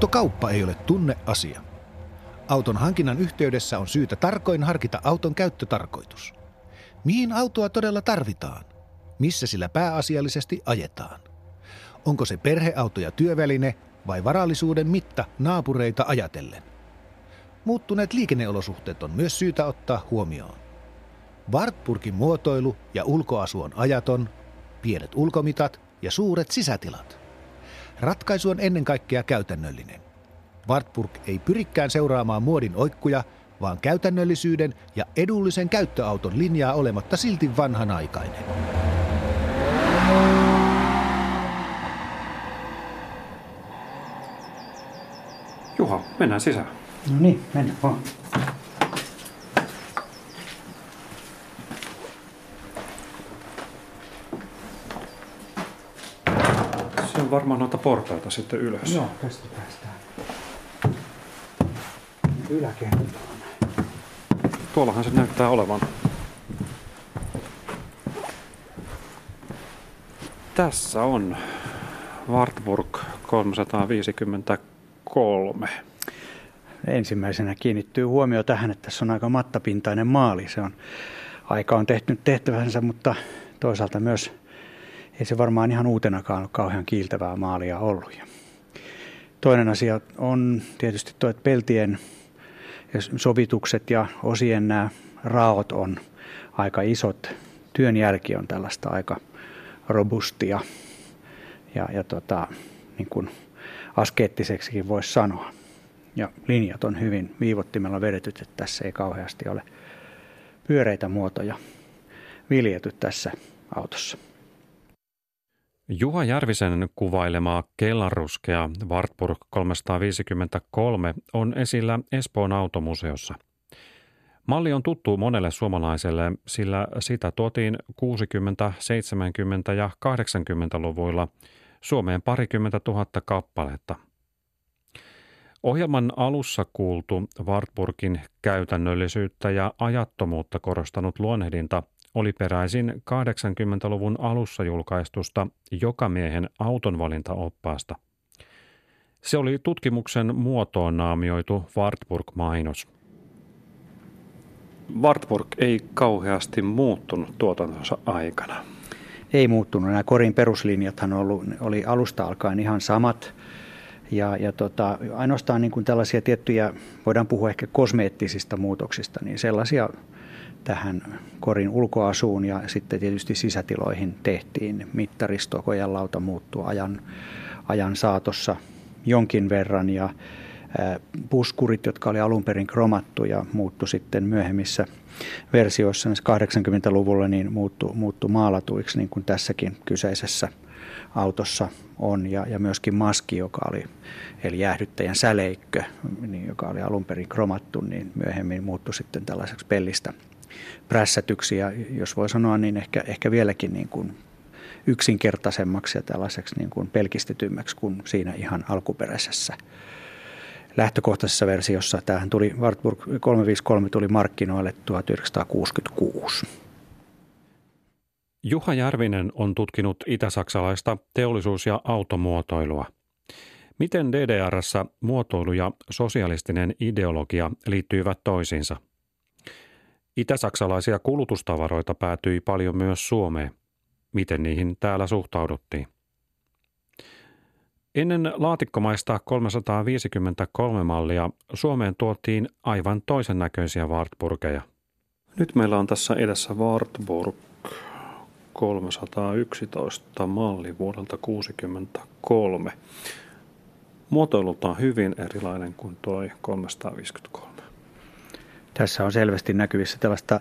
Autokauppa ei ole tunne asia. Auton hankinnan yhteydessä on syytä tarkoin harkita auton käyttötarkoitus. Mihin autoa todella tarvitaan? Missä sillä pääasiallisesti ajetaan? Onko se perheauto ja työväline vai varallisuuden mitta naapureita ajatellen? Muuttuneet liikenneolosuhteet on myös syytä ottaa huomioon. Wartburgin muotoilu ja ulkoasu on ajaton, pienet ulkomitat ja suuret sisätilat. Ratkaisu on ennen kaikkea käytännöllinen. Wartburg ei pyrikään seuraamaan muodin oikkuja, vaan käytännöllisyyden ja edullisen käyttöauton linjaa olematta silti vanhanaikainen. Juha, mennään sisään. No niin, mennään vaan. On varmaan noita portaita sitten ylös. Joo, tästä päästään. Yläkertaan. Tuollahan se näyttää olevan. Tässä on Wartburg 353. Ensimmäisenä kiinnittyy huomio tähän, että tässä on aika mattapintainen maali. Se on, aika on tehnyt tehtävänsä, mutta toisaalta myös ei se varmaan ihan uutenakaan ole kauhean kiiltävää maalia ollut. Toinen asia on tietysti tuo, että peltien sovitukset ja osien nämä raot on aika isot. Työn jälki on tällaista aika robustia ja, ja tota, niin kuin askeettiseksikin voisi sanoa. Ja linjat on hyvin viivottimella vedetyt, että tässä ei kauheasti ole pyöreitä muotoja viljety tässä autossa. Juha Järvisen kuvailema kellanruskea Wartburg 353 on esillä Espoon automuseossa. Malli on tuttu monelle suomalaiselle, sillä sitä tuotiin 60-, 70- ja 80-luvuilla Suomeen parikymmentä tuhatta kappaletta. Ohjelman alussa kuultu Wartburgin käytännöllisyyttä ja ajattomuutta korostanut luonnehdinta oli peräisin 80-luvun alussa julkaistusta Jokamiehen autonvalintaoppaasta. Se oli tutkimuksen muotoon naamioitu Wartburg-mainos. Wartburg ei kauheasti muuttunut tuotantonsa aikana. Ei muuttunut. Nämä korin peruslinjathan ollut, oli alusta alkaen ihan samat. Ja, ja tota, ainoastaan niin kuin tällaisia tiettyjä, voidaan puhua ehkä kosmeettisista muutoksista, niin sellaisia tähän korin ulkoasuun ja sitten tietysti sisätiloihin tehtiin. Mittaristo, kojanlauta muuttui ajan, ajan saatossa jonkin verran ja puskurit, jotka oli alun perin kromattuja, muuttu sitten myöhemmissä versioissa 80-luvulla niin muuttu, muuttu maalatuiksi, niin kuin tässäkin kyseisessä autossa on. Ja, ja myöskin maski, joka oli, eli jäähdyttäjän säleikkö, niin, joka oli alun perin kromattu, niin myöhemmin muuttui sitten tällaiseksi pellistä prässätyksi ja jos voi sanoa, niin ehkä, ehkä vieläkin niin kuin yksinkertaisemmaksi ja tällaiseksi niin kuin pelkistetymmäksi kuin siinä ihan alkuperäisessä lähtökohtaisessa versiossa. Tämähän tuli, Wartburg 353 tuli markkinoille 1966. Juha Järvinen on tutkinut itäsaksalaista teollisuus- ja automuotoilua. Miten DDRssä muotoilu ja sosialistinen ideologia liittyivät toisiinsa – Itäsaksalaisia kulutustavaroita päätyi paljon myös Suomeen. Miten niihin täällä suhtauduttiin? Ennen laatikkomaista 353 mallia Suomeen tuotiin aivan toisen näköisiä Wartburgeja. Nyt meillä on tässä edessä Wartburg 311 malli vuodelta 1963. Muotoilultaan hyvin erilainen kuin tuo 353. Tässä on selvästi näkyvissä tällaista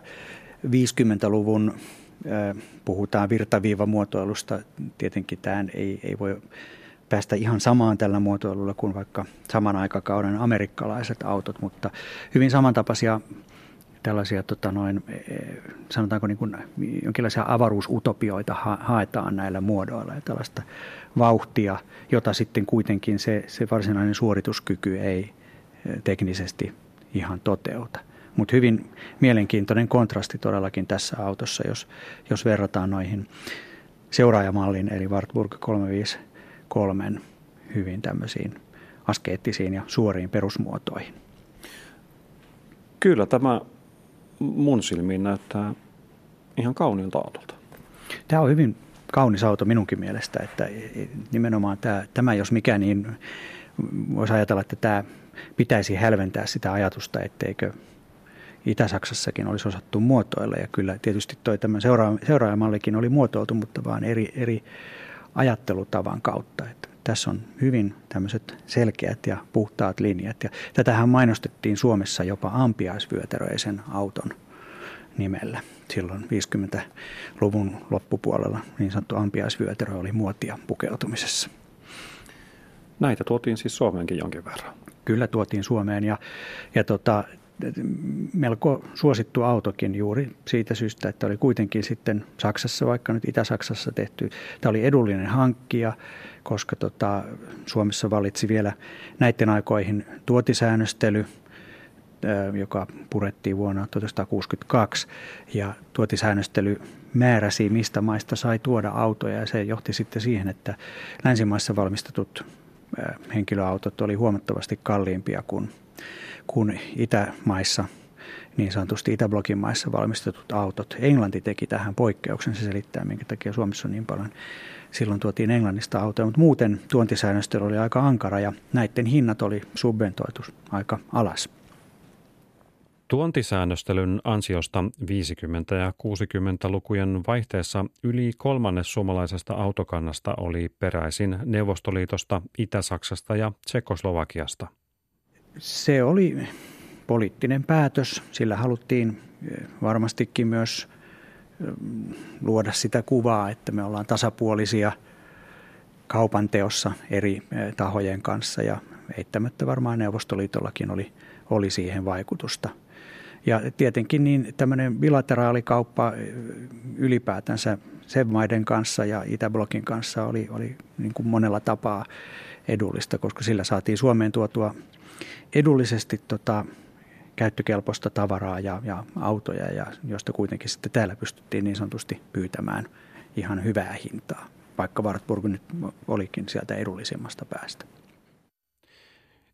50-luvun, puhutaan virtaviivamuotoilusta. Tietenkin tämä ei, ei voi päästä ihan samaan tällä muotoilulla kuin vaikka saman aikakauden amerikkalaiset autot, mutta hyvin samantapaisia tällaisia, tota noin, e, e, sanotaanko niin kuin jonkinlaisia avaruusutopioita haetaan näillä muodoilla ja tällaista vauhtia, jota sitten kuitenkin se, se varsinainen suorituskyky ei teknisesti ihan toteuta. Mutta hyvin mielenkiintoinen kontrasti todellakin tässä autossa, jos, jos verrataan noihin seuraajamallin eli Wartburg 353 hyvin tämmöisiin askeettisiin ja suoriin perusmuotoihin. Kyllä tämä mun silmiin näyttää ihan kauniilta autolta. Tämä on hyvin kaunis auto minunkin mielestä, että nimenomaan tämä, tämä jos mikä, niin voisi ajatella, että tämä pitäisi hälventää sitä ajatusta, etteikö Itä-Saksassakin olisi osattu muotoilla. Ja kyllä tietysti toi tämän seuraajamallikin oli muotoiltu, mutta vaan eri, eri ajattelutavan kautta. Että tässä on hyvin tämmöiset selkeät ja puhtaat linjat. Ja tätähän mainostettiin Suomessa jopa ampiaisvyötäröisen auton nimellä. Silloin 50-luvun loppupuolella niin sanottu ampiaisvyötärö oli muotia pukeutumisessa. Näitä tuotiin siis Suomeenkin jonkin verran. Kyllä tuotiin Suomeen ja, ja tota, melko suosittu autokin juuri siitä syystä, että oli kuitenkin sitten Saksassa, vaikka nyt Itä-Saksassa tehty. Tämä oli edullinen hankkia, koska tota, Suomessa valitsi vielä näiden aikoihin tuotisäännöstely, joka purettiin vuonna 1962. Ja tuotisäännöstely määräsi, mistä maista sai tuoda autoja ja se johti sitten siihen, että länsimaissa valmistetut henkilöautot oli huomattavasti kalliimpia kuin kuin Itämaissa, niin sanotusti Itäblokin maissa valmistetut autot. Englanti teki tähän poikkeuksen, se selittää, minkä takia Suomessa on niin paljon. Silloin tuotiin Englannista autoja, mutta muuten tuontisäännöstely oli aika ankara ja näiden hinnat oli subventoitu aika alas. Tuontisäännöstelyn ansiosta 50- ja 60-lukujen vaihteessa yli kolmannes suomalaisesta autokannasta oli peräisin Neuvostoliitosta, Itä-Saksasta ja Tsekoslovakiasta – se oli poliittinen päätös. Sillä haluttiin eh, varmastikin myös luoda sitä kuvaa, että me ollaan tasapuolisia kaupan teossa eri eh, tahojen kanssa ja eittämättä varmaan Neuvostoliitollakin oli, oli siihen vaikutusta. Ja tietenkin niin tämmöinen bilateraalikauppa ylipäätänsä sen maiden kanssa ja Itäblokin kanssa oli, oli niin kuin monella tapaa edullista, koska sillä saatiin Suomeen tuotua edullisesti tota, käyttökelpoista tavaraa ja, ja autoja, ja josta kuitenkin sitten täällä pystyttiin niin sanotusti pyytämään ihan hyvää hintaa, vaikka Wartburg nyt olikin sieltä edullisimmasta päästä.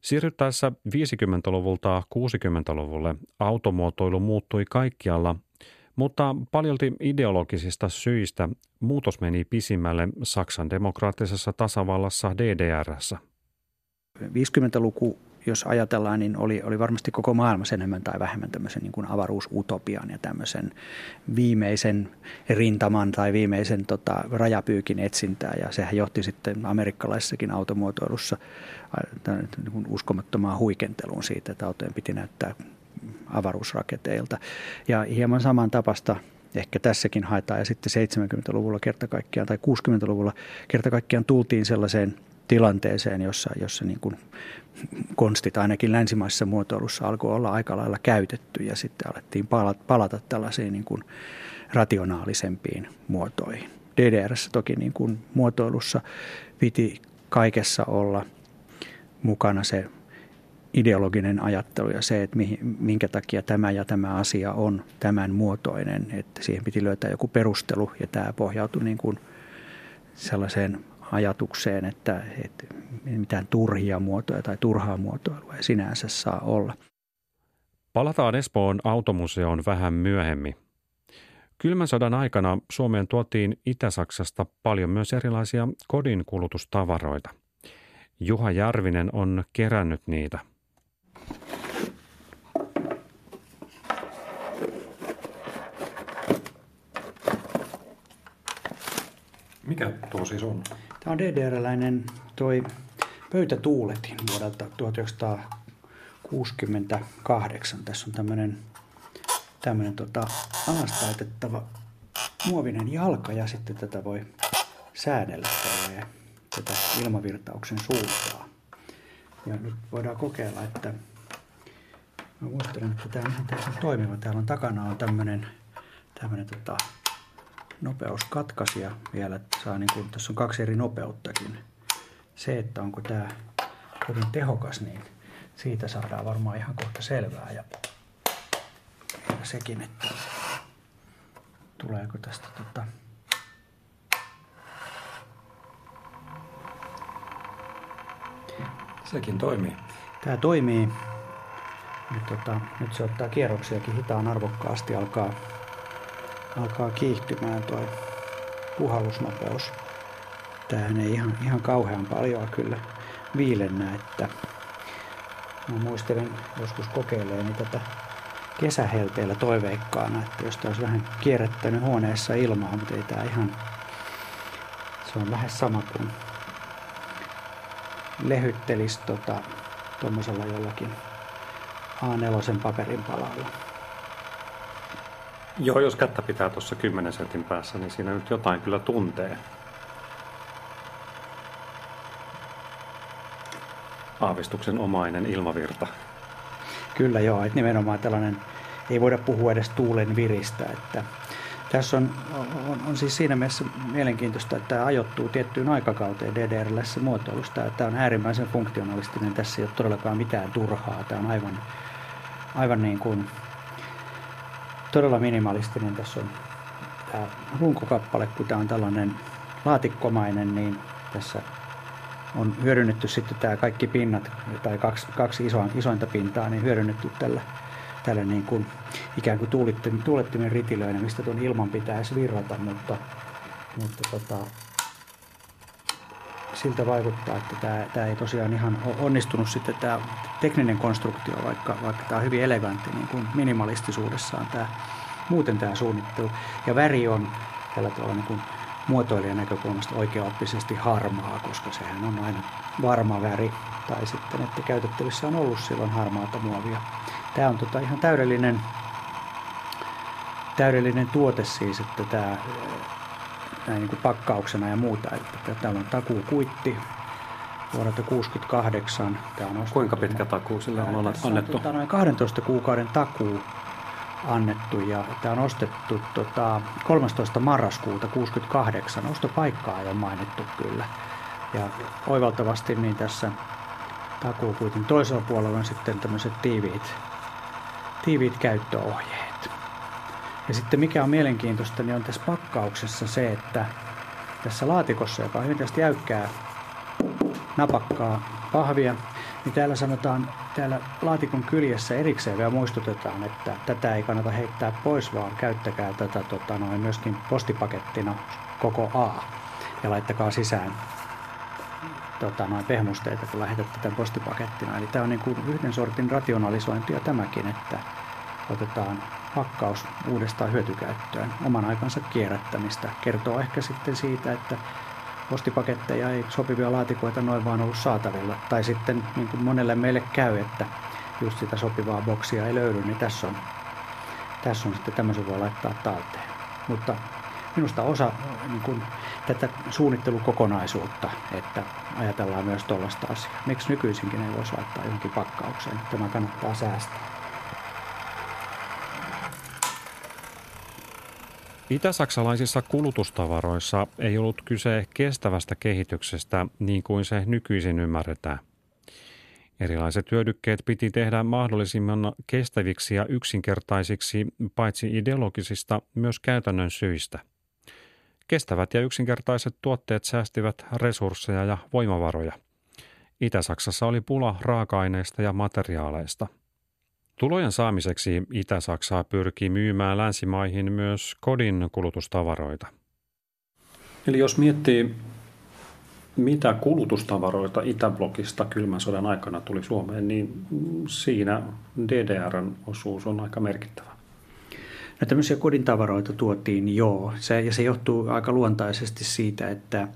Siirryttäessä 50-luvulta 60-luvulle automuotoilu muuttui kaikkialla, mutta paljolti ideologisista syistä muutos meni pisimmälle Saksan demokraattisessa tasavallassa DDRssä. 50-luku jos ajatellaan, niin oli, oli varmasti koko maailmassa enemmän tai vähemmän tämmöisen niin kuin avaruusutopian ja tämmöisen viimeisen rintaman tai viimeisen tota, rajapyykin etsintää. Ja sehän johti sitten amerikkalaisessakin automuotoilussa niin kuin uskomattomaan huikenteluun siitä, että autojen piti näyttää avaruusraketeilta. Ja hieman saman tapasta ehkä tässäkin haetaan. Ja sitten 70-luvulla kerta kaikkiaan tai 60-luvulla kerta kaikkiaan tultiin sellaiseen tilanteeseen, jossa, jossa niin kuin konstit ainakin länsimaisessa muotoilussa alkoi olla aika lailla käytetty ja sitten alettiin palata, palata tällaisiin niin kuin rationaalisempiin muotoihin. DDRssä toki niin kuin muotoilussa piti kaikessa olla mukana se ideologinen ajattelu ja se, että minkä takia tämä ja tämä asia on tämän muotoinen, että siihen piti löytää joku perustelu ja tämä pohjautui niin kuin sellaiseen ajatukseen, että, että mitään turhia muotoja tai turhaa muotoilua ei sinänsä saa olla. Palataan Espoon automuseoon vähän myöhemmin. Kylmän sodan aikana Suomeen tuotiin Itä-Saksasta paljon myös erilaisia kodinkulutustavaroita. Juha Järvinen on kerännyt niitä – Mikä tuo siis on? Tämä on DDR-läinen toi pöytätuuletin vuodelta 1968. Tässä on tämmöinen, tämmöinen tota, alastaitettava muovinen jalka ja sitten tätä voi säädellä tälleen, tätä ilmavirtauksen suuntaa. Ja nyt voidaan kokeilla, että mä muistelen, että tämä on täysin toimiva. Täällä on takana on tämmöinen, tämmöinen tota, nopeuskatkaisija vielä, saa niin kuin, tässä on kaksi eri nopeuttakin. Se, että onko tämä kovin tehokas, niin siitä saadaan varmaan ihan kohta selvää. Ja, ja sekin, että tuleeko tästä tota, Sekin toimii. Tämä toimii. Nyt, tota, nyt se ottaa kierroksiakin hitaan arvokkaasti, alkaa, alkaa kiihtymään tuo puhallusnopeus. Tämähän ei ihan, ihan kauhean paljon kyllä viilennä, että mä muistelen joskus kokeileeni tätä kesähelteellä toiveikkaana, että jos olisi vähän kierrättänyt huoneessa ilmaa, mutta ei tämä ihan, se on lähes sama kuin lehyttelisi tota, tuommoisella jollakin A4 paperin palalla. Joo, jos kättä pitää tuossa 10 sentin päässä, niin siinä nyt jotain kyllä tuntee. Aavistuksen omainen ilmavirta. Kyllä joo, että nimenomaan tällainen, ei voida puhua edes tuulen viristä, että tässä on, on, on siis siinä mielessä mielenkiintoista, että tämä ajoittuu tiettyyn aikakauteen DDRlässä muotoilusta. Tämä on äärimmäisen funktionalistinen, tässä ei ole todellakaan mitään turhaa. Tämä on aivan, aivan niin kuin todella minimalistinen. Tässä on tämä runkokappale, kun tämä on tällainen laatikkomainen, niin tässä on hyödynnetty sitten tämä kaikki pinnat, tai kaksi, kaksi isoa, isointa pintaa, niin hyödynnetty tällä, tällä niin kuin, ikään kuin tuulettimen, tuulettimen ritilöinä, mistä tuon ilman pitäisi virrata, mutta, mutta tota, siltä vaikuttaa, että tämä, tämä ei tosiaan ihan onnistunut sitten tämä tekninen konstruktio, vaikka, vaikka tämä on hyvin elegantti niin kuin minimalistisuudessaan tämä, muuten tämä suunnittelu. Ja väri on tällä tavalla niin kuin muotoilijan näkökulmasta oikeaoppisesti harmaa, koska sehän on aina varma väri. Tai sitten, että käytettävissä on ollut silloin harmaata muovia. Tämä on tota ihan täydellinen, täydellinen tuote siis, että tämä näin niin kuin pakkauksena ja muuta. Että täällä on takuukuitti vuodelta 68. Tämä on Kuinka pitkä takuu sillä on annettu? On, tota, noin 12 kuukauden takuu annettu ja tämä on ostettu tota, 13. marraskuuta 68. Ostopaikkaa ei ole mainittu kyllä. Ja oivaltavasti niin tässä takuukuitin toisella puolella on sitten tämmöiset tiiviit, tiiviit käyttöohjeet. Ja sitten mikä on mielenkiintoista, niin on tässä pakkauksessa se, että tässä laatikossa, joka on hyvin tästä jäykkää napakkaa pahvia, niin täällä sanotaan, täällä laatikon kyljessä erikseen vielä muistutetaan, että tätä ei kannata heittää pois, vaan käyttäkää tätä tota, noin myöskin postipakettina koko A ja laittakaa sisään tota, noin pehmusteita, kun lähetätte tämän postipakettina. Eli tämä on niin kuin yhden sortin rationalisointia tämäkin, että otetaan pakkaus uudestaan hyötykäyttöön, oman aikansa kierrättämistä. Kertoo ehkä sitten siitä, että postipaketteja ei sopivia laatikoita noin vaan ollut saatavilla. Tai sitten niin kuin monelle meille käy, että just sitä sopivaa boksia ei löydy, niin tässä on, tässä on sitten tämmöisen voi laittaa talteen. Mutta minusta osa niin kuin, tätä suunnittelukokonaisuutta, että ajatellaan myös tuollaista asiaa. Miksi nykyisinkin ei voisi laittaa johonkin pakkaukseen? Tämä kannattaa säästää. Itä-saksalaisissa kulutustavaroissa ei ollut kyse kestävästä kehityksestä niin kuin se nykyisin ymmärretään. Erilaiset hyödykkeet piti tehdä mahdollisimman kestäviksi ja yksinkertaisiksi paitsi ideologisista myös käytännön syistä. Kestävät ja yksinkertaiset tuotteet säästivät resursseja ja voimavaroja. Itä-Saksassa oli pula raaka-aineista ja materiaaleista – Tulojen saamiseksi Itä-Saksaa pyrkii myymään länsimaihin myös kodin kulutustavaroita. Eli jos miettii, mitä kulutustavaroita Itäblokista kylmän sodan aikana tuli Suomeen, niin siinä DDRn osuus on aika merkittävä. No tämmöisiä kodin tavaroita tuotiin joo, se, ja se johtuu aika luontaisesti siitä, että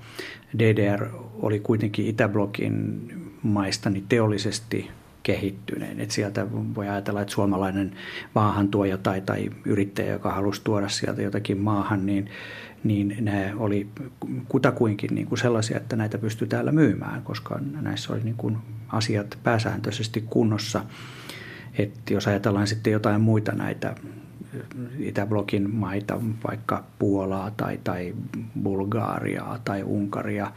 DDR oli kuitenkin Itäblokin maista niin teollisesti kehittyneen. Et sieltä voi ajatella, että suomalainen maahantuoja tai, tai yrittäjä, joka halusi tuoda sieltä jotakin maahan, niin, niin ne oli kutakuinkin niin kuin sellaisia, että näitä pystyy täällä myymään, koska näissä oli niin kuin asiat pääsääntöisesti kunnossa. Et jos ajatellaan sitten jotain muita näitä Itäblokin maita, vaikka Puolaa tai, tai Bulgaariaa tai Unkaria,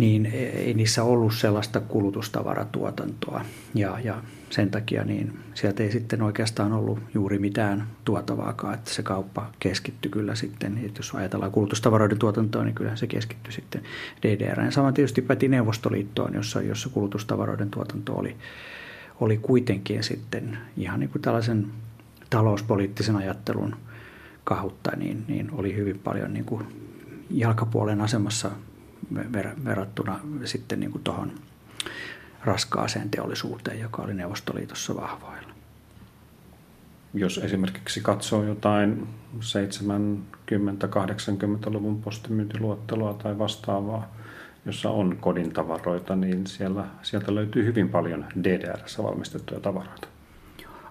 niin ei niissä ollut sellaista kulutustavaratuotantoa. Ja, ja sen takia niin sieltä ei sitten oikeastaan ollut juuri mitään tuotavaakaan, että se kauppa keskittyi kyllä sitten, että jos ajatellaan kulutustavaroiden tuotantoa, niin kyllä se keskittyi sitten DDR. Ja sama tietysti päti Neuvostoliittoon, jossa, jossa kulutustavaroiden tuotanto oli, oli kuitenkin sitten ihan niin kuin tällaisen talouspoliittisen ajattelun kahutta, niin, niin oli hyvin paljon niin kuin jalkapuolen asemassa ver- verrattuna sitten niin kuin tuohon raskaaseen teollisuuteen, joka oli Neuvostoliitossa vahvoilla. Jos esimerkiksi katsoo jotain 70-80-luvun postimyyntiluottelua tai vastaavaa, jossa on kodin tavaroita, niin siellä, sieltä löytyy hyvin paljon DDRssä valmistettuja tavaroita.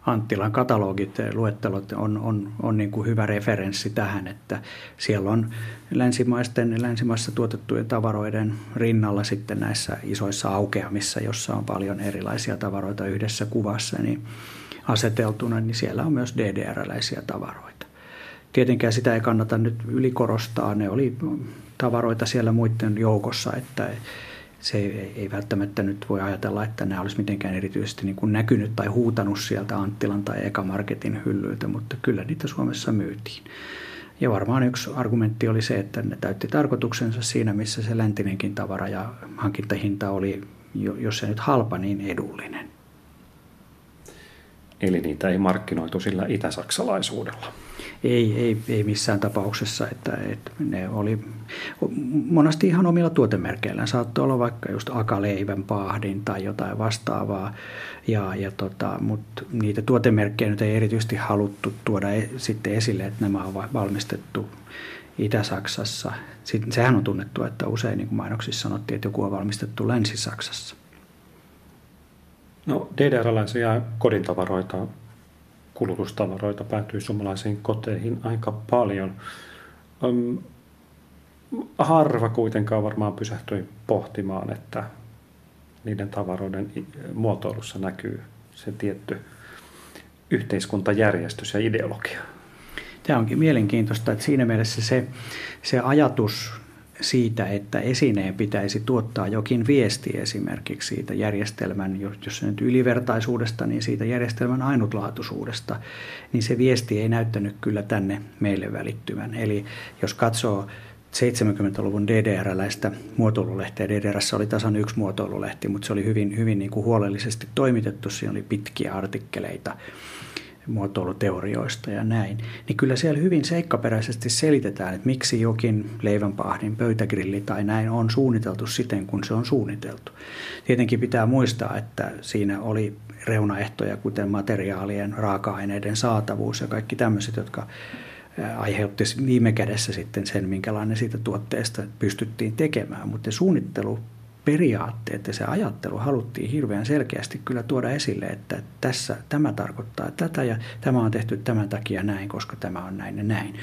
Anttilan katalogit, luettelot on, on, on niin kuin hyvä referenssi tähän, että siellä on länsimaisten, länsimaissa tuotettujen tavaroiden rinnalla sitten näissä isoissa aukeamissa, jossa on paljon erilaisia tavaroita yhdessä kuvassa, niin aseteltuna, niin siellä on myös DDR-läisiä tavaroita. Tietenkään sitä ei kannata nyt ylikorostaa, ne oli tavaroita siellä muiden joukossa, että se ei, ei välttämättä nyt voi ajatella, että nämä olisi mitenkään erityisesti niin kuin näkynyt tai huutanut sieltä Anttilan tai Eka Marketin hyllyiltä, mutta kyllä niitä Suomessa myytiin. Ja varmaan yksi argumentti oli se, että ne täytti tarkoituksensa siinä, missä se läntinenkin tavara ja hankintahinta oli, jos se nyt halpa, niin edullinen. Eli niitä ei markkinoitu sillä itäsaksalaisuudella ei, ei, ei missään tapauksessa, että, että ne oli monesti ihan omilla tuotemerkeillään. Saattoi olla vaikka just akaleivän paahdin tai jotain vastaavaa, ja, ja tota, mutta niitä tuotemerkkejä nyt ei erityisesti haluttu tuoda e, sitten esille, että nämä on valmistettu Itä-Saksassa. Sitten, sehän on tunnettu, että usein niin kuin mainoksissa sanottiin, että joku on valmistettu Länsi-Saksassa. No DDR-läisiä kodintavaroita kulutustavaroita päätyi suomalaisiin koteihin aika paljon. Harva kuitenkaan varmaan pysähtyi pohtimaan, että niiden tavaroiden muotoilussa näkyy se tietty yhteiskuntajärjestys ja ideologia. Tämä onkin mielenkiintoista, että siinä mielessä se, se ajatus siitä, että esineen pitäisi tuottaa jokin viesti esimerkiksi siitä järjestelmän, jos se nyt ylivertaisuudesta, niin siitä järjestelmän ainutlaatuisuudesta, niin se viesti ei näyttänyt kyllä tänne meille välittyvän. Eli jos katsoo 70-luvun DDR-läistä muotoilulehteä. DDRssä oli tasan yksi muotoilulehti, mutta se oli hyvin, hyvin niin kuin huolellisesti toimitettu. Siinä oli pitkiä artikkeleita muotoiluteorioista ja näin, niin kyllä siellä hyvin seikkaperäisesti selitetään, että miksi jokin leivänpahdin pöytägrilli tai näin on suunniteltu siten, kun se on suunniteltu. Tietenkin pitää muistaa, että siinä oli reunaehtoja, kuten materiaalien, raaka-aineiden saatavuus ja kaikki tämmöiset, jotka aiheutti viime kädessä sitten sen, minkälainen siitä tuotteesta pystyttiin tekemään. Mutta suunnittelu periaatteet ja se ajattelu haluttiin hirveän selkeästi kyllä tuoda esille, että tässä tämä tarkoittaa tätä ja tämä on tehty tämän takia näin, koska tämä on näin ja näin.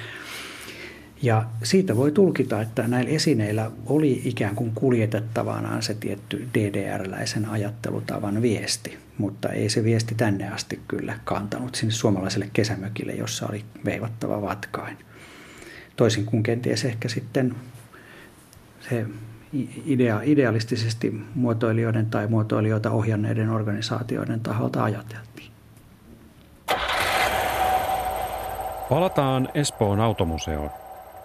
Ja siitä voi tulkita, että näillä esineillä oli ikään kuin kuljetettavanaan se tietty DDR-läisen ajattelutavan viesti, mutta ei se viesti tänne asti kyllä kantanut sinne suomalaiselle kesämökille, jossa oli veivattava vatkain. Toisin kuin kenties ehkä sitten se idea, idealistisesti muotoilijoiden tai muotoilijoita ohjanneiden organisaatioiden taholta ajateltiin. Palataan Espoon automuseoon.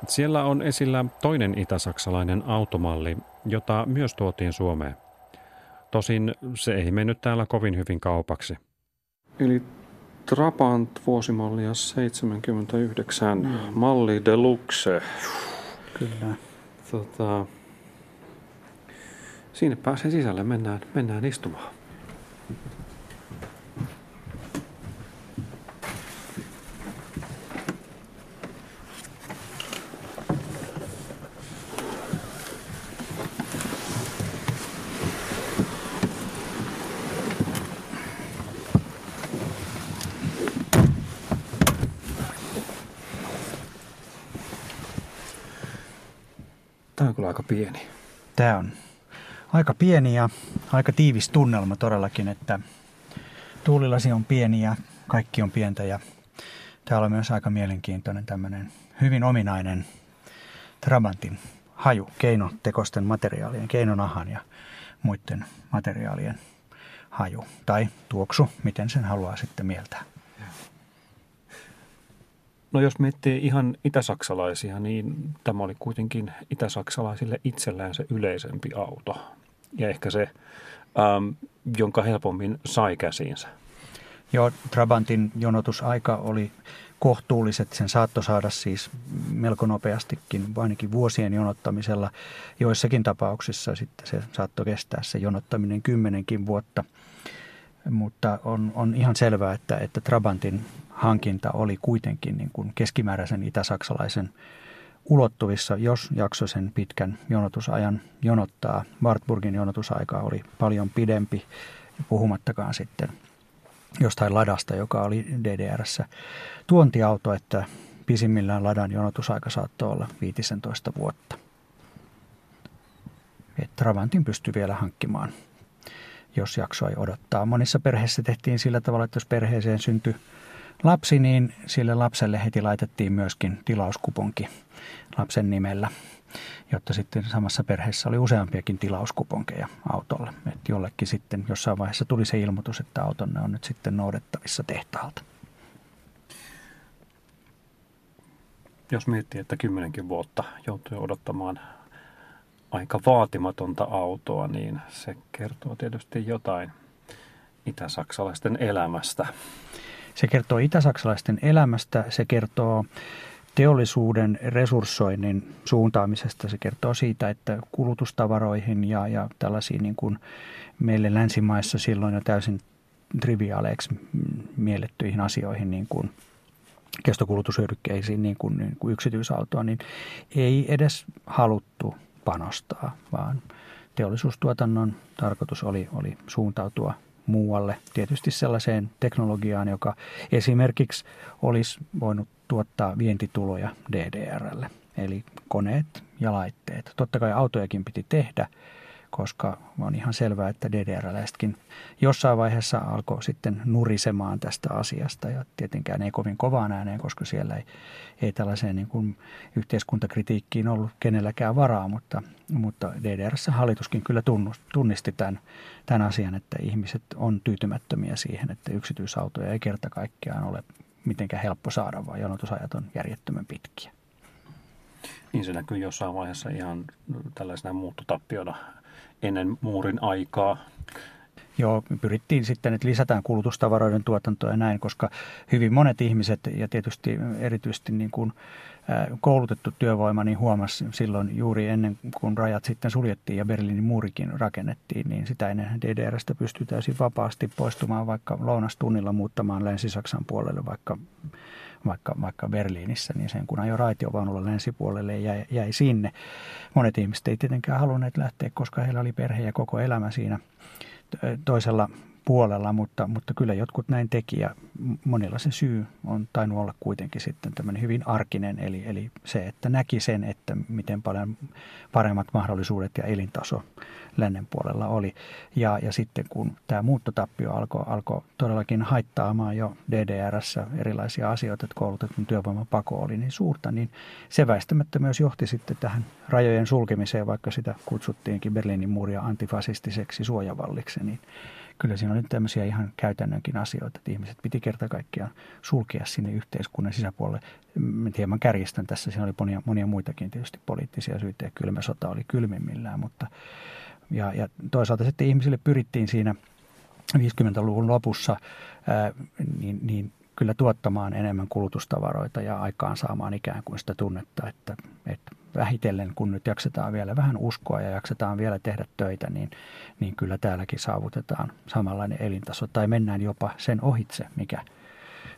Siellä on esillä toinen itäsaksalainen automalli, jota myös tuotiin Suomeen. Tosin se ei mennyt täällä kovin hyvin kaupaksi. Eli Trabant vuosimallia 79, mm. malli deluxe. Kyllä. Tota, Sinne pääsee sisälle, mennään, mennään istumaan. Tämä on kyllä aika pieni. Tämä on aika pieni ja aika tiivis tunnelma todellakin, että tuulilasi on pieni ja kaikki on pientä ja täällä on myös aika mielenkiintoinen tämmöinen hyvin ominainen Trabantin haju keinotekosten materiaalien, keinonahan ja muiden materiaalien haju tai tuoksu, miten sen haluaa sitten mieltää. No jos miettii ihan itäsaksalaisia, niin tämä oli kuitenkin itäsaksalaisille itsellään se yleisempi auto. Ja ehkä se, ähm, jonka helpommin sai käsiinsä. Joo, Trabantin jonotusaika oli kohtuulliset. Sen saattoi saada siis melko nopeastikin, ainakin vuosien jonottamisella. Joissakin tapauksissa sitten se saattoi kestää se jonottaminen kymmenenkin vuotta. Mutta on, on ihan selvää, että, että Trabantin hankinta oli kuitenkin niin kuin keskimääräisen itäsaksalaisen ulottuvissa, jos jakso sen pitkän jonotusajan jonottaa. Wartburgin jonotusaika oli paljon pidempi, puhumattakaan sitten jostain ladasta, joka oli DDRssä tuontiauto, että pisimmillään ladan jonotusaika saattoi olla 15 vuotta. Et Travantin pystyi vielä hankkimaan, jos jaksoi odottaa. Monissa perheissä tehtiin sillä tavalla, että jos perheeseen syntyi lapsi, niin sille lapselle heti laitettiin myöskin tilauskuponki lapsen nimellä, jotta sitten samassa perheessä oli useampiakin tilauskuponkeja autolle. Että jollekin sitten jossain vaiheessa tuli se ilmoitus, että autonne on nyt sitten noudettavissa tehtaalta. Jos miettii, että kymmenenkin vuotta joutui odottamaan aika vaatimatonta autoa, niin se kertoo tietysti jotain itäsaksalaisten elämästä. Se kertoo itäsaksalaisten elämästä, se kertoo teollisuuden resurssoinnin suuntaamisesta. Se kertoo siitä, että kulutustavaroihin ja, ja tällaisiin niin kuin meille länsimaissa silloin jo täysin triviaaleiksi miellettyihin asioihin, niin kuin kestokulutushyödykkeisiin, niin kuin, niin kuin yksityisautoa, niin ei edes haluttu panostaa, vaan teollisuustuotannon tarkoitus oli, oli suuntautua muualle, tietysti sellaiseen teknologiaan, joka esimerkiksi olisi voinut tuottaa vientituloja DDRlle, eli koneet ja laitteet. Totta kai autojakin piti tehdä, koska on ihan selvää, että DDR-läisetkin jossain vaiheessa alkoi sitten nurisemaan tästä asiasta ja tietenkään ei kovin kovaan ääneen, koska siellä ei, ei tällaiseen niin kuin yhteiskuntakritiikkiin ollut kenelläkään varaa, mutta, mutta DDRssä hallituskin kyllä tunnisti tämän, tämän asian, että ihmiset on tyytymättömiä siihen, että yksityisautoja ei kerta kaikkiaan ole mitenkään helppo saada, vaan jonotusajat on järjettömän pitkiä. Niin se näkyy jossain vaiheessa ihan tällaisena muuttotappiona ennen muurin aikaa. Joo, pyrittiin sitten, että lisätään kulutustavaroiden tuotantoa ja näin, koska hyvin monet ihmiset ja tietysti erityisesti niin kuin koulutettu työvoima niin huomasi silloin juuri ennen kuin rajat sitten suljettiin ja Berliinin muurikin rakennettiin, niin sitä ennen DDRstä pystyi täysin vapaasti poistumaan vaikka lounastunnilla muuttamaan Länsi-Saksan puolelle vaikka vaikka, vaikka Berliinissä, niin sen kun ajoi raitiovaunulla länsipuolelle ja jäi, jäi sinne. Monet ihmiset ei tietenkään halunneet lähteä, koska heillä oli perhe ja koko elämä siinä toisella puolella, mutta, mutta kyllä jotkut näin teki ja monilla se syy on tainnut olla kuitenkin sitten tämmöinen hyvin arkinen, eli, eli se, että näki sen, että miten paljon paremmat mahdollisuudet ja elintaso lännen puolella oli. Ja, ja sitten kun tämä muuttotappio alkoi alko todellakin haittaamaan jo DDRssä erilaisia asioita, että koulutetun työvoiman pako oli niin suurta, niin se väistämättä myös johti sitten tähän rajojen sulkemiseen, vaikka sitä kutsuttiinkin Berliinin muuria antifasistiseksi suojavalliksi, niin kyllä siinä oli tämmöisiä ihan käytännönkin asioita, että ihmiset piti kerta kaikkiaan sulkea sinne yhteiskunnan sisäpuolelle. Mä hieman kärjistän tässä, siinä oli monia, monia muitakin tietysti poliittisia syitä ja kylmä sota oli kylmimmillään, mutta ja, ja toisaalta sitten ihmisille pyrittiin siinä 50-luvun lopussa ää, niin, niin kyllä tuottamaan enemmän kulutustavaroita ja aikaan saamaan ikään kuin sitä tunnetta, että, että vähitellen kun nyt jaksetaan vielä vähän uskoa ja jaksetaan vielä tehdä töitä, niin, niin kyllä täälläkin saavutetaan samanlainen elintaso tai mennään jopa sen ohitse, mikä,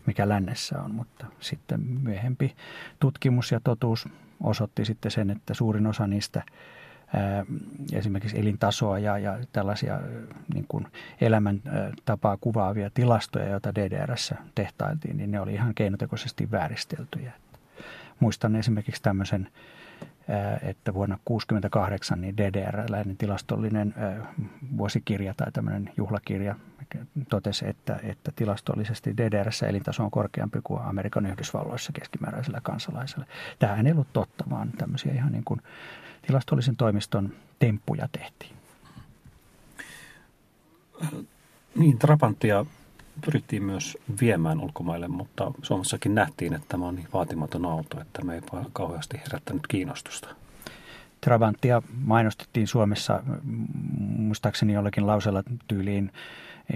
mikä lännessä on. Mutta sitten myöhempi tutkimus ja totuus osoitti sitten sen, että suurin osa niistä esimerkiksi elintasoa ja, ja tällaisia niin kuin elämäntapaa kuvaavia tilastoja, joita DDRssä tehtailtiin, niin ne oli ihan keinotekoisesti vääristeltyjä. Muistan esimerkiksi tämmöisen, että vuonna 1968 niin DDR-läinen tilastollinen vuosikirja tai tämmöinen juhlakirja totesi, että, että tilastollisesti DDRssä elintaso on korkeampi kuin Amerikan Yhdysvalloissa keskimääräisellä kansalaisella. Tämä ei ollut totta, vaan tämmöisiä ihan niin kuin tilastollisen toimiston temppuja tehtiin. Niin, Trabantia pyrittiin myös viemään ulkomaille, mutta Suomessakin nähtiin, että tämä on niin vaatimaton auto, että me ei kauheasti herättänyt kiinnostusta. Trabantia mainostettiin Suomessa muistaakseni jollakin lausella tyyliin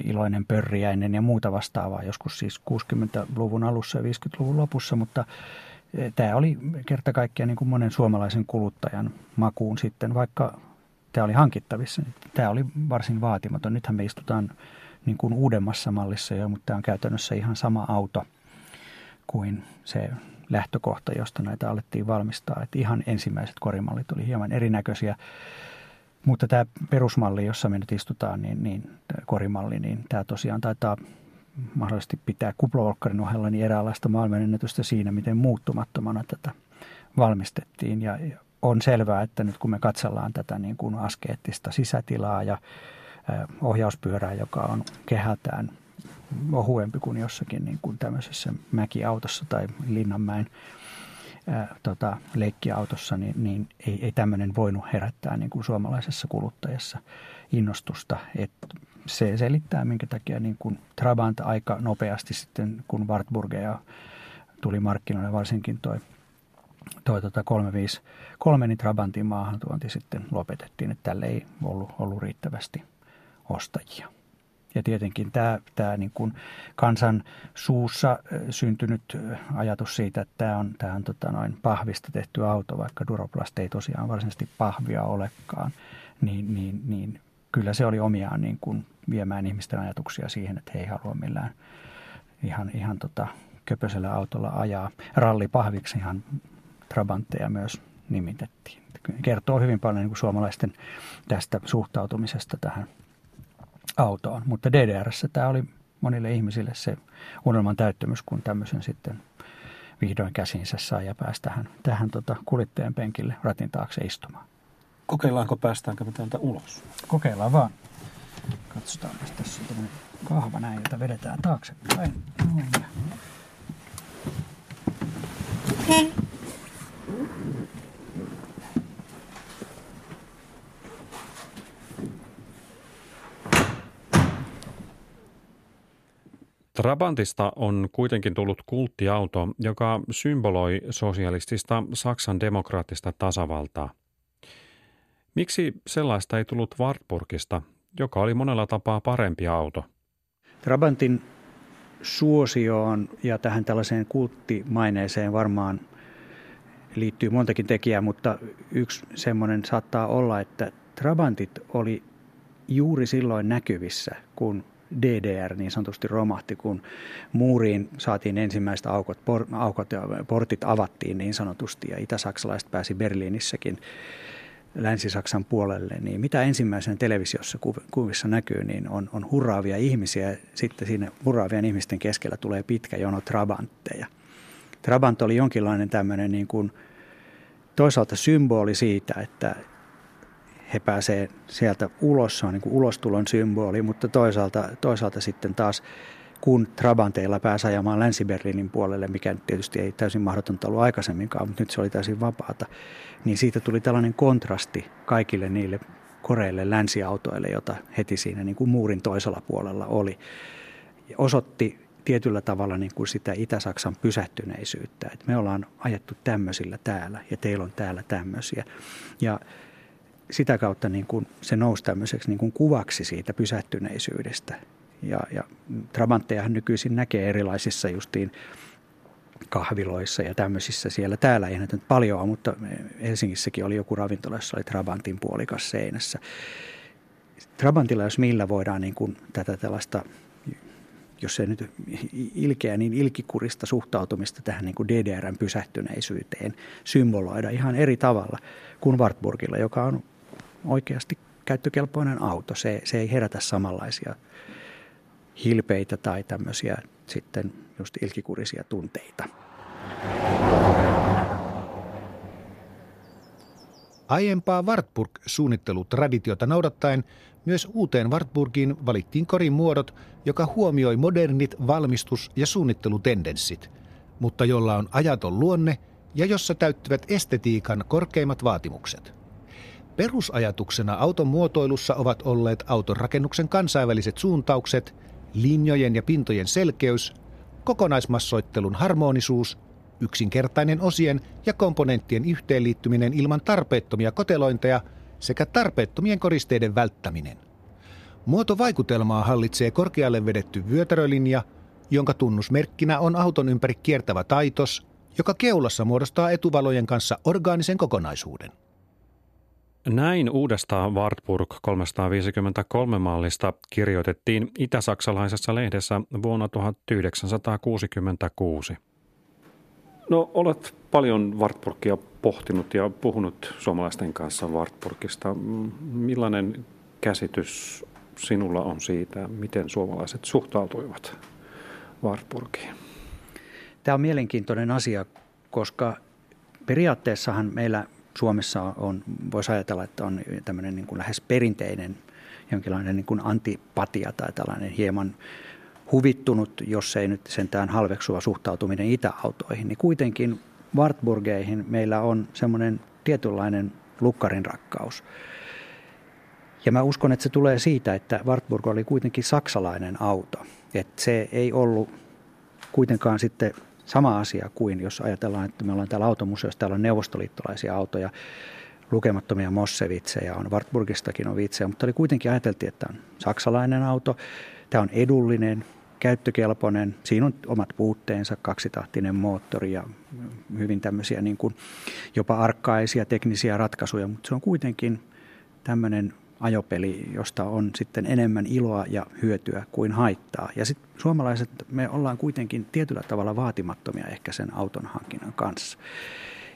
iloinen pörriäinen ja muuta vastaavaa, joskus siis 60-luvun alussa ja 50-luvun lopussa, mutta tämä oli kerta kaikkiaan niin kuin monen suomalaisen kuluttajan makuun sitten, vaikka tämä oli hankittavissa. Niin tämä oli varsin vaatimaton. Nythän me istutaan niin kuin uudemmassa mallissa jo, mutta tämä on käytännössä ihan sama auto kuin se lähtökohta, josta näitä alettiin valmistaa. Että ihan ensimmäiset korimallit oli hieman erinäköisiä. Mutta tämä perusmalli, jossa me nyt istutaan, niin, niin korimalli, niin tämä tosiaan taitaa mahdollisesti pitää kuplavolkkarin ohella niin eräänlaista maailmanennätystä siinä, miten muuttumattomana tätä valmistettiin. Ja on selvää, että nyt kun me katsellaan tätä niin kuin askeettista sisätilaa ja ohjauspyörää, joka on kehältään ohuempi kuin jossakin niin kuin tämmöisessä mäkiautossa tai Linnanmäen ää, tota, leikkiautossa, niin, niin ei, ei tämmöinen voinut herättää niin kuin suomalaisessa kuluttajassa innostusta. Et se selittää, minkä takia niin kuin Trabant aika nopeasti sitten, kun Wartburgeja tuli markkinoille, varsinkin toi, toi tota 353, niin Trabantin maahan tuonti sitten lopetettiin, että tälle ei ollut, ollut riittävästi ostajia. Ja tietenkin tämä, tämä niin kuin kansan suussa syntynyt ajatus siitä, että tämä on, tämä on tota noin pahvista tehty auto, vaikka Duroplast ei tosiaan varsinaisesti pahvia olekaan, niin, niin, niin kyllä se oli omiaan niin kuin viemään ihmisten ajatuksia siihen, että he ei halua millään ihan, ihan tota köpöisellä autolla ajaa. Rallipahviksi ihan Trabantteja myös nimitettiin. Kertoo hyvin paljon niin kuin suomalaisten tästä suhtautumisesta tähän autoon. Mutta DDRssä tämä oli monille ihmisille se unelman täyttymys, kun tämmöisen sitten vihdoin käsinsä saa ja pääsi tähän, tähän tota kuljettajan penkille ratin taakse istumaan. Kokeillaanko, päästäänkö me täältä ulos? Kokeillaan vaan. Katsotaan, jos tässä on tämmöinen kahva näin, jota vedetään taaksepäin. Noin. Trabantista on kuitenkin tullut kulttiauto, joka symboloi sosialistista Saksan demokraattista tasavaltaa. Miksi sellaista ei tullut Wartburgista, joka oli monella tapaa parempi auto? Trabantin suosioon ja tähän tällaiseen kulttimaineeseen varmaan liittyy montakin tekijää, mutta yksi semmoinen saattaa olla, että Trabantit oli juuri silloin näkyvissä, kun DDR niin sanotusti romahti, kun muuriin saatiin ensimmäiset aukot, por, aukot ja portit avattiin niin sanotusti ja itä-saksalaiset pääsi Berliinissäkin Länsi-Saksan puolelle, niin mitä ensimmäisenä televisiossa kuvissa näkyy, niin on, on hurraavia ihmisiä. Sitten siinä hurraavien ihmisten keskellä tulee pitkä jono Trabantteja. Trabant oli jonkinlainen tämmöinen niin kuin toisaalta symboli siitä, että he pääsee sieltä ulos, se on niin kuin ulostulon symboli, mutta toisaalta, toisaalta sitten taas kun Trabanteilla pääsi ajamaan Länsi-Berliinin puolelle, mikä tietysti ei täysin mahdotonta ollut aikaisemminkaan, mutta nyt se oli täysin vapaata, niin siitä tuli tällainen kontrasti kaikille niille koreille länsiautoille, jota heti siinä niin kuin muurin toisella puolella oli. Osoitti tietyllä tavalla niin kuin sitä Itä-Saksan pysähtyneisyyttä, että me ollaan ajettu tämmöisillä täällä ja teillä on täällä tämmöisiä. Ja sitä kautta niin kuin se nousi tämmöiseksi niin kuin kuvaksi siitä pysähtyneisyydestä. Ja, ja Trabanttejahan nykyisin näkee erilaisissa justiin kahviloissa ja tämmöisissä siellä. Täällä ei näitä nyt paljon mutta Helsingissäkin oli joku ravintola, jossa oli Trabantin puolikas seinässä. Trabantilla, jos millä voidaan niin kuin tätä tällaista, jos se nyt ilkeä, niin ilkikurista suhtautumista tähän niin kuin DDRn pysähtyneisyyteen symboloida ihan eri tavalla kuin Wartburgilla, joka on oikeasti käyttökelpoinen auto. Se, se ei herätä samanlaisia hilpeitä tai tämmöisiä sitten just ilkikurisia tunteita. Aiempaa Wartburg-suunnittelutraditiota noudattaen myös uuteen Wartburgiin valittiin korin muodot, joka huomioi modernit valmistus- ja suunnittelutendenssit, mutta jolla on ajaton luonne ja jossa täyttyvät estetiikan korkeimmat vaatimukset. Perusajatuksena auton muotoilussa ovat olleet auton rakennuksen kansainväliset suuntaukset, linjojen ja pintojen selkeys, kokonaismassoittelun harmonisuus, yksinkertainen osien ja komponenttien yhteenliittyminen ilman tarpeettomia kotelointeja sekä tarpeettomien koristeiden välttäminen. Muotovaikutelmaa hallitsee korkealle vedetty vyötärölinja, jonka tunnusmerkkinä on auton ympäri kiertävä taitos, joka keulassa muodostaa etuvalojen kanssa orgaanisen kokonaisuuden. Näin uudesta Wartburg 353 mallista kirjoitettiin itä-saksalaisessa lehdessä vuonna 1966. No olet paljon Wartburgia pohtinut ja puhunut suomalaisten kanssa Wartburgista. Millainen käsitys sinulla on siitä, miten suomalaiset suhtautuivat Wartburgiin? Tämä on mielenkiintoinen asia, koska periaatteessahan meillä Suomessa on, voisi ajatella, että on tämmöinen niin kuin lähes perinteinen jonkinlainen niin kuin antipatia tai tällainen hieman huvittunut, jos ei nyt sentään halveksuva suhtautuminen itäautoihin, niin kuitenkin Wartburgeihin meillä on semmoinen tietynlainen lukkarin rakkaus. Ja mä uskon, että se tulee siitä, että Wartburg oli kuitenkin saksalainen auto. Että se ei ollut kuitenkaan sitten sama asia kuin jos ajatellaan, että me ollaan täällä automuseossa, täällä on neuvostoliittolaisia autoja, lukemattomia Mossevitsejä on, Wartburgistakin on vitsejä, mutta oli kuitenkin ajateltiin, että on saksalainen auto, tämä on edullinen, käyttökelpoinen, siinä on omat puutteensa, kaksitahtinen moottori ja hyvin tämmöisiä niin kuin jopa arkkaisia teknisiä ratkaisuja, mutta se on kuitenkin tämmöinen ajopeli, josta on sitten enemmän iloa ja hyötyä kuin haittaa. Ja sitten suomalaiset, me ollaan kuitenkin tietyllä tavalla vaatimattomia ehkä sen auton hankinnan kanssa.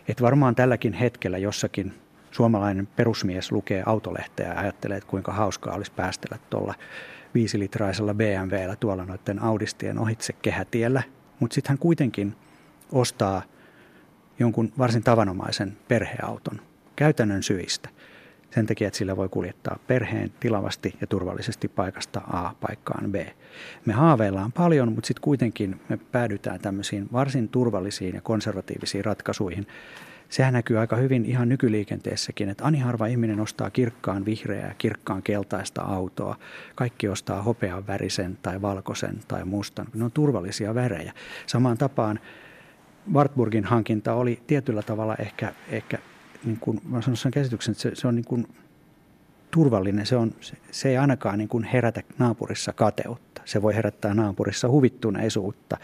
Et varmaan tälläkin hetkellä jossakin suomalainen perusmies lukee autolehteä ja ajattelee, että kuinka hauskaa olisi päästellä tuolla viisilitraisella BMWllä tuolla noiden Audistien ohitse kehätiellä. Mutta sitten hän kuitenkin ostaa jonkun varsin tavanomaisen perheauton käytännön syistä – sen takia, että sillä voi kuljettaa perheen tilavasti ja turvallisesti paikasta A paikkaan B. Me haaveillaan paljon, mutta sitten kuitenkin me päädytään tämmöisiin varsin turvallisiin ja konservatiivisiin ratkaisuihin. Sehän näkyy aika hyvin ihan nykyliikenteessäkin, että ani harva ihminen ostaa kirkkaan vihreää, kirkkaan keltaista autoa. Kaikki ostaa hopean värisen tai valkoisen tai mustan. Ne on turvallisia värejä. Samaan tapaan Wartburgin hankinta oli tietyllä tavalla ehkä, ehkä niin kuin, mä sanon sen käsityksen, että se, se on niin kuin turvallinen. Se, on, se, se ei ainakaan niin kuin herätä naapurissa kateutta. Se voi herättää naapurissa huvittuneisuutta.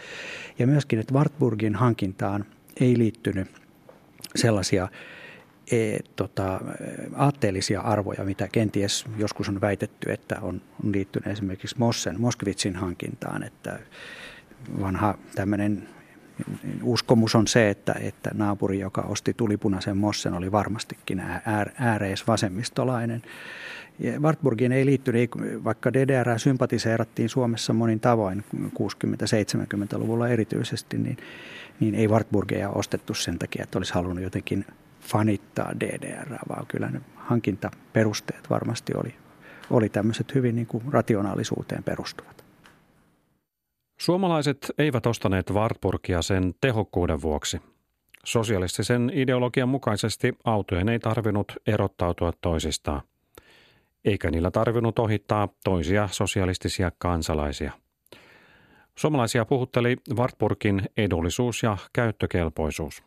Ja myöskin, että Wartburgin hankintaan ei liittynyt sellaisia e, tota, aatteellisia arvoja, mitä kenties joskus on väitetty, että on, on liittynyt esimerkiksi Mossen, Moskvitsin hankintaan, että vanha tämmöinen uskomus on se, että, että naapuri, joka osti tulipunaisen mossen, oli varmastikin ääreis vasemmistolainen. Wartburgiin ei liittynyt, vaikka DDR sympatiseerattiin Suomessa monin tavoin 60-70-luvulla erityisesti, niin, niin ei Wartburgia ostettu sen takia, että olisi halunnut jotenkin fanittaa DDR, vaan kyllä ne hankintaperusteet varmasti oli, oli tämmöiset hyvin niin kuin rationaalisuuteen perustuvat. Suomalaiset eivät ostaneet Wartburgia sen tehokkuuden vuoksi. Sosialistisen ideologian mukaisesti autojen ei tarvinnut erottautua toisistaan. Eikä niillä tarvinnut ohittaa toisia sosialistisia kansalaisia. Suomalaisia puhutteli Wartburgin edullisuus ja käyttökelpoisuus.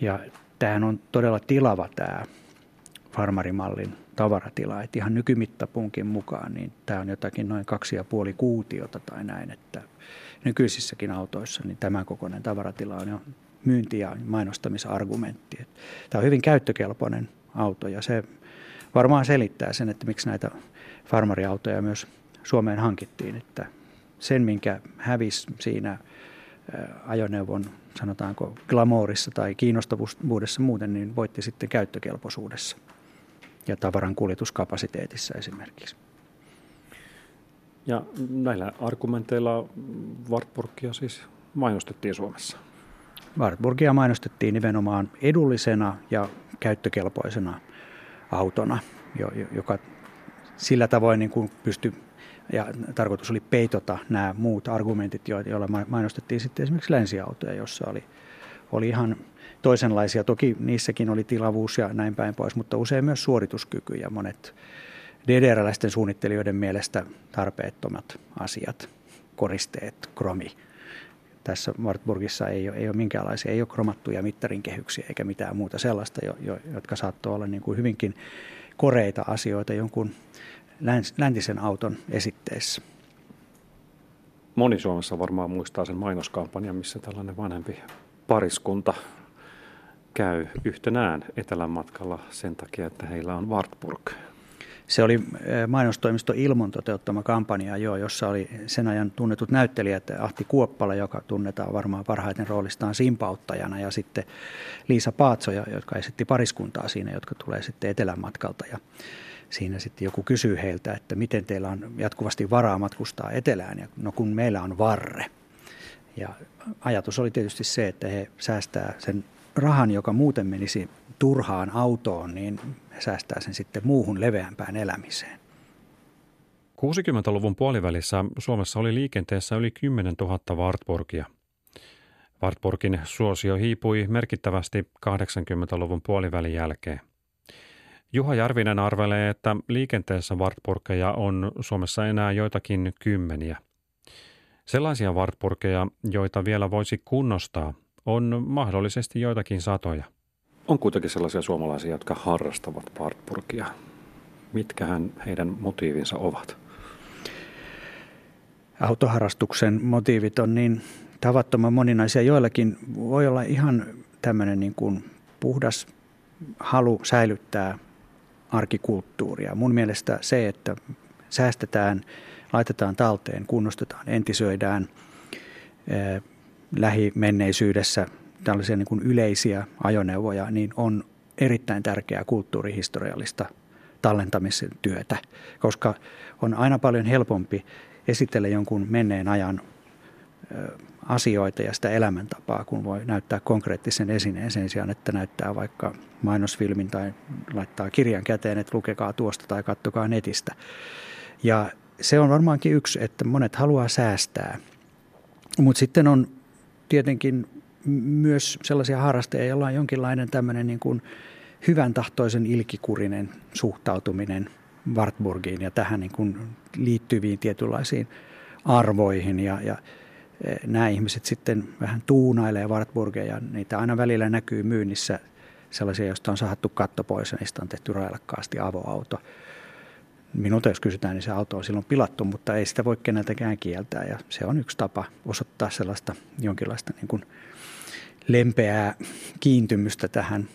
Ja tämähän on todella tilava tämä farmarimallin tavaratila. Että ihan nykymittapunkin mukaan niin tämä on jotakin noin kaksi ja puoli kuutiota tai näin, että nykyisissäkin autoissa niin tämän kokoinen tavaratila on jo myynti- ja mainostamisargumentti. Tämä on hyvin käyttökelpoinen auto ja se varmaan selittää sen, että miksi näitä farmariautoja myös Suomeen hankittiin, että sen, minkä hävisi siinä ajoneuvon, sanotaanko glamourissa tai kiinnostavuudessa muuten, niin voitti sitten käyttökelpoisuudessa ja tavaran kuljetuskapasiteetissa esimerkiksi. Ja näillä argumenteilla Wartburgia siis mainostettiin Suomessa? Wartburgia mainostettiin nimenomaan edullisena ja käyttökelpoisena autona, joka sillä tavoin niin kuin pystyi, ja tarkoitus oli peitota nämä muut argumentit, joilla mainostettiin sitten esimerkiksi länsiautoja, jossa oli, oli ihan toisenlaisia. Toki niissäkin oli tilavuus ja näin päin pois, mutta usein myös suorituskyky ja monet DDR-läisten suunnittelijoiden mielestä tarpeettomat asiat, koristeet, kromi. Tässä Wartburgissa ei ole, ei ole minkäänlaisia, ei ole kromattuja mittarin kehyksiä eikä mitään muuta sellaista, jo, jo, jotka saattoi olla niin kuin hyvinkin koreita asioita jonkun läntisen auton esitteessä. Moni Suomessa varmaan muistaa sen mainoskampanjan, missä tällainen vanhempi pariskunta käy yhtenään etelän matkalla sen takia, että heillä on Wartburg. Se oli eh, mainostoimisto Ilmon toteuttama kampanja, jo, jossa oli sen ajan tunnetut näyttelijät Ahti Kuoppala, joka tunnetaan varmaan parhaiten roolistaan simpauttajana, ja sitten Liisa Paatsoja, jotka esitti pariskuntaa siinä, jotka tulee sitten etelän matkalta. Ja siinä sitten joku kysyy heiltä, että miten teillä on jatkuvasti varaa matkustaa etelään, ja no kun meillä on varre. Ja ajatus oli tietysti se, että he säästää sen rahan, joka muuten menisi turhaan autoon, niin säästää sen sitten muuhun leveämpään elämiseen. 60-luvun puolivälissä Suomessa oli liikenteessä yli 10 000 Wartburgia. Wartburgin suosio hiipui merkittävästi 80-luvun puolivälin jälkeen. Juha Järvinen arvelee, että liikenteessä Wartburgeja on Suomessa enää joitakin kymmeniä. Sellaisia Wartburgeja, joita vielä voisi kunnostaa, on mahdollisesti joitakin satoja. On kuitenkin sellaisia suomalaisia, jotka harrastavat Wartburgia. Mitkähän heidän motiivinsa ovat? Autoharrastuksen motiivit on niin tavattoman moninaisia. Joillakin voi olla ihan tämmöinen niin kuin puhdas halu säilyttää arkikulttuuria. Mun mielestä se, että säästetään, laitetaan talteen, kunnostetaan, entisöidään eh, lähimenneisyydessä tällaisia niin kuin yleisiä ajoneuvoja, niin on erittäin tärkeää kulttuurihistoriallista tallentamisen työtä, koska on aina paljon helpompi esitellä jonkun menneen ajan asioita ja sitä elämäntapaa, kun voi näyttää konkreettisen esineen sen sijaan, että näyttää vaikka mainosfilmin tai laittaa kirjan käteen, että lukekaa tuosta tai kattokaa netistä. Ja se on varmaankin yksi, että monet haluaa säästää. Mutta sitten on tietenkin myös sellaisia harrastajia, joilla on jonkinlainen tämmöinen niin kuin hyvän tahtoisen ilkikurinen suhtautuminen Wartburgiin ja tähän niin kuin liittyviin tietynlaisiin arvoihin ja, ja e, nämä ihmiset sitten vähän tuunailee Wartburgeja. Niitä aina välillä näkyy myynnissä sellaisia, joista on sahattu katto pois ja niistä on tehty railakkaasti avoauto. Minulta jos kysytään, niin se auto on silloin pilattu, mutta ei sitä voi keneltäkään kieltää ja se on yksi tapa osoittaa sellaista jonkinlaista niin kuin lempeää kiintymystä tähän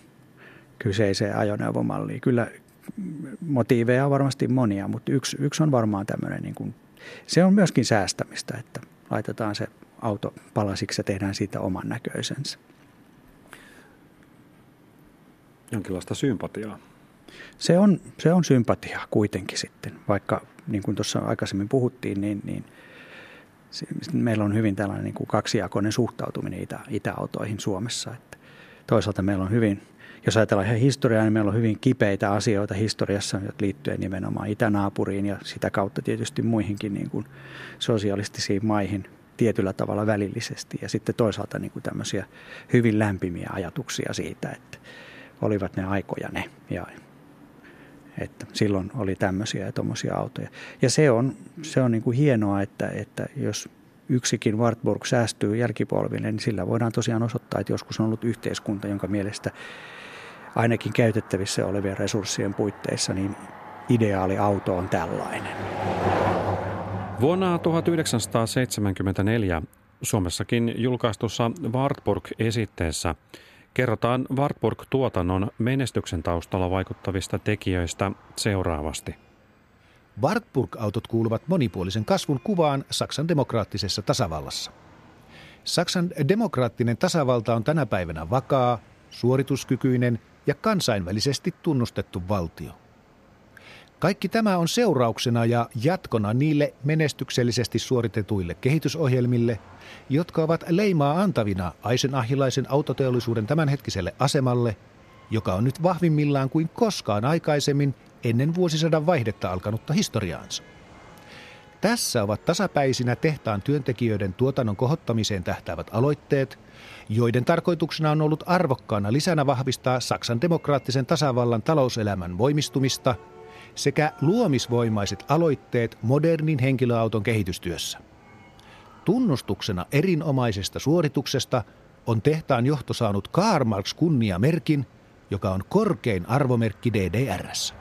kyseiseen ajoneuvomalliin. Kyllä motiiveja on varmasti monia, mutta yksi, yksi on varmaan tämmöinen, niin kuin, se on myöskin säästämistä, että laitetaan se auto palasiksi ja tehdään siitä oman näköisensä. Jonkinlaista sympatiaa. Se on, se on sympatiaa kuitenkin sitten, vaikka niin kuin tuossa aikaisemmin puhuttiin, niin, niin – meillä on hyvin tällainen niin kuin kaksijakoinen suhtautuminen itä, itäautoihin Suomessa. Että toisaalta meillä on hyvin, jos ajatellaan ihan historiaa, niin meillä on hyvin kipeitä asioita historiassa liittyen nimenomaan itänaapuriin ja sitä kautta tietysti muihinkin niin kuin sosialistisiin maihin tietyllä tavalla välillisesti. Ja sitten toisaalta niin kuin tämmöisiä hyvin lämpimiä ajatuksia siitä, että olivat ne aikoja ne. Ja että silloin oli tämmöisiä ja tuommoisia autoja. Ja se on, se on niin kuin hienoa, että, että jos yksikin Wartburg säästyy jälkipolville, niin sillä voidaan tosiaan osoittaa, että joskus on ollut yhteiskunta, jonka mielestä ainakin käytettävissä olevien resurssien puitteissa, niin ideaali auto on tällainen. Vuonna 1974 Suomessakin julkaistussa Wartburg-esitteessä – Kerrotaan Wartburg-tuotannon menestyksen taustalla vaikuttavista tekijöistä seuraavasti. Wartburg-autot kuuluvat monipuolisen kasvun kuvaan Saksan demokraattisessa tasavallassa. Saksan demokraattinen tasavalta on tänä päivänä vakaa, suorituskykyinen ja kansainvälisesti tunnustettu valtio. Kaikki tämä on seurauksena ja jatkona niille menestyksellisesti suoritetuille kehitysohjelmille, jotka ovat leimaa antavina aisenahilaisen autoteollisuuden tämänhetkiselle asemalle, joka on nyt vahvimmillaan kuin koskaan aikaisemmin ennen vuosisadan vaihdetta alkanutta historiaansa. Tässä ovat tasapäisinä tehtaan työntekijöiden tuotannon kohottamiseen tähtäävät aloitteet, joiden tarkoituksena on ollut arvokkaana lisänä vahvistaa Saksan demokraattisen tasavallan talouselämän voimistumista sekä luomisvoimaiset aloitteet modernin henkilöauton kehitystyössä. Tunnustuksena erinomaisesta suorituksesta on tehtaan johto saanut Karl Marx kunniamerkin, joka on korkein arvomerkki DDRssä.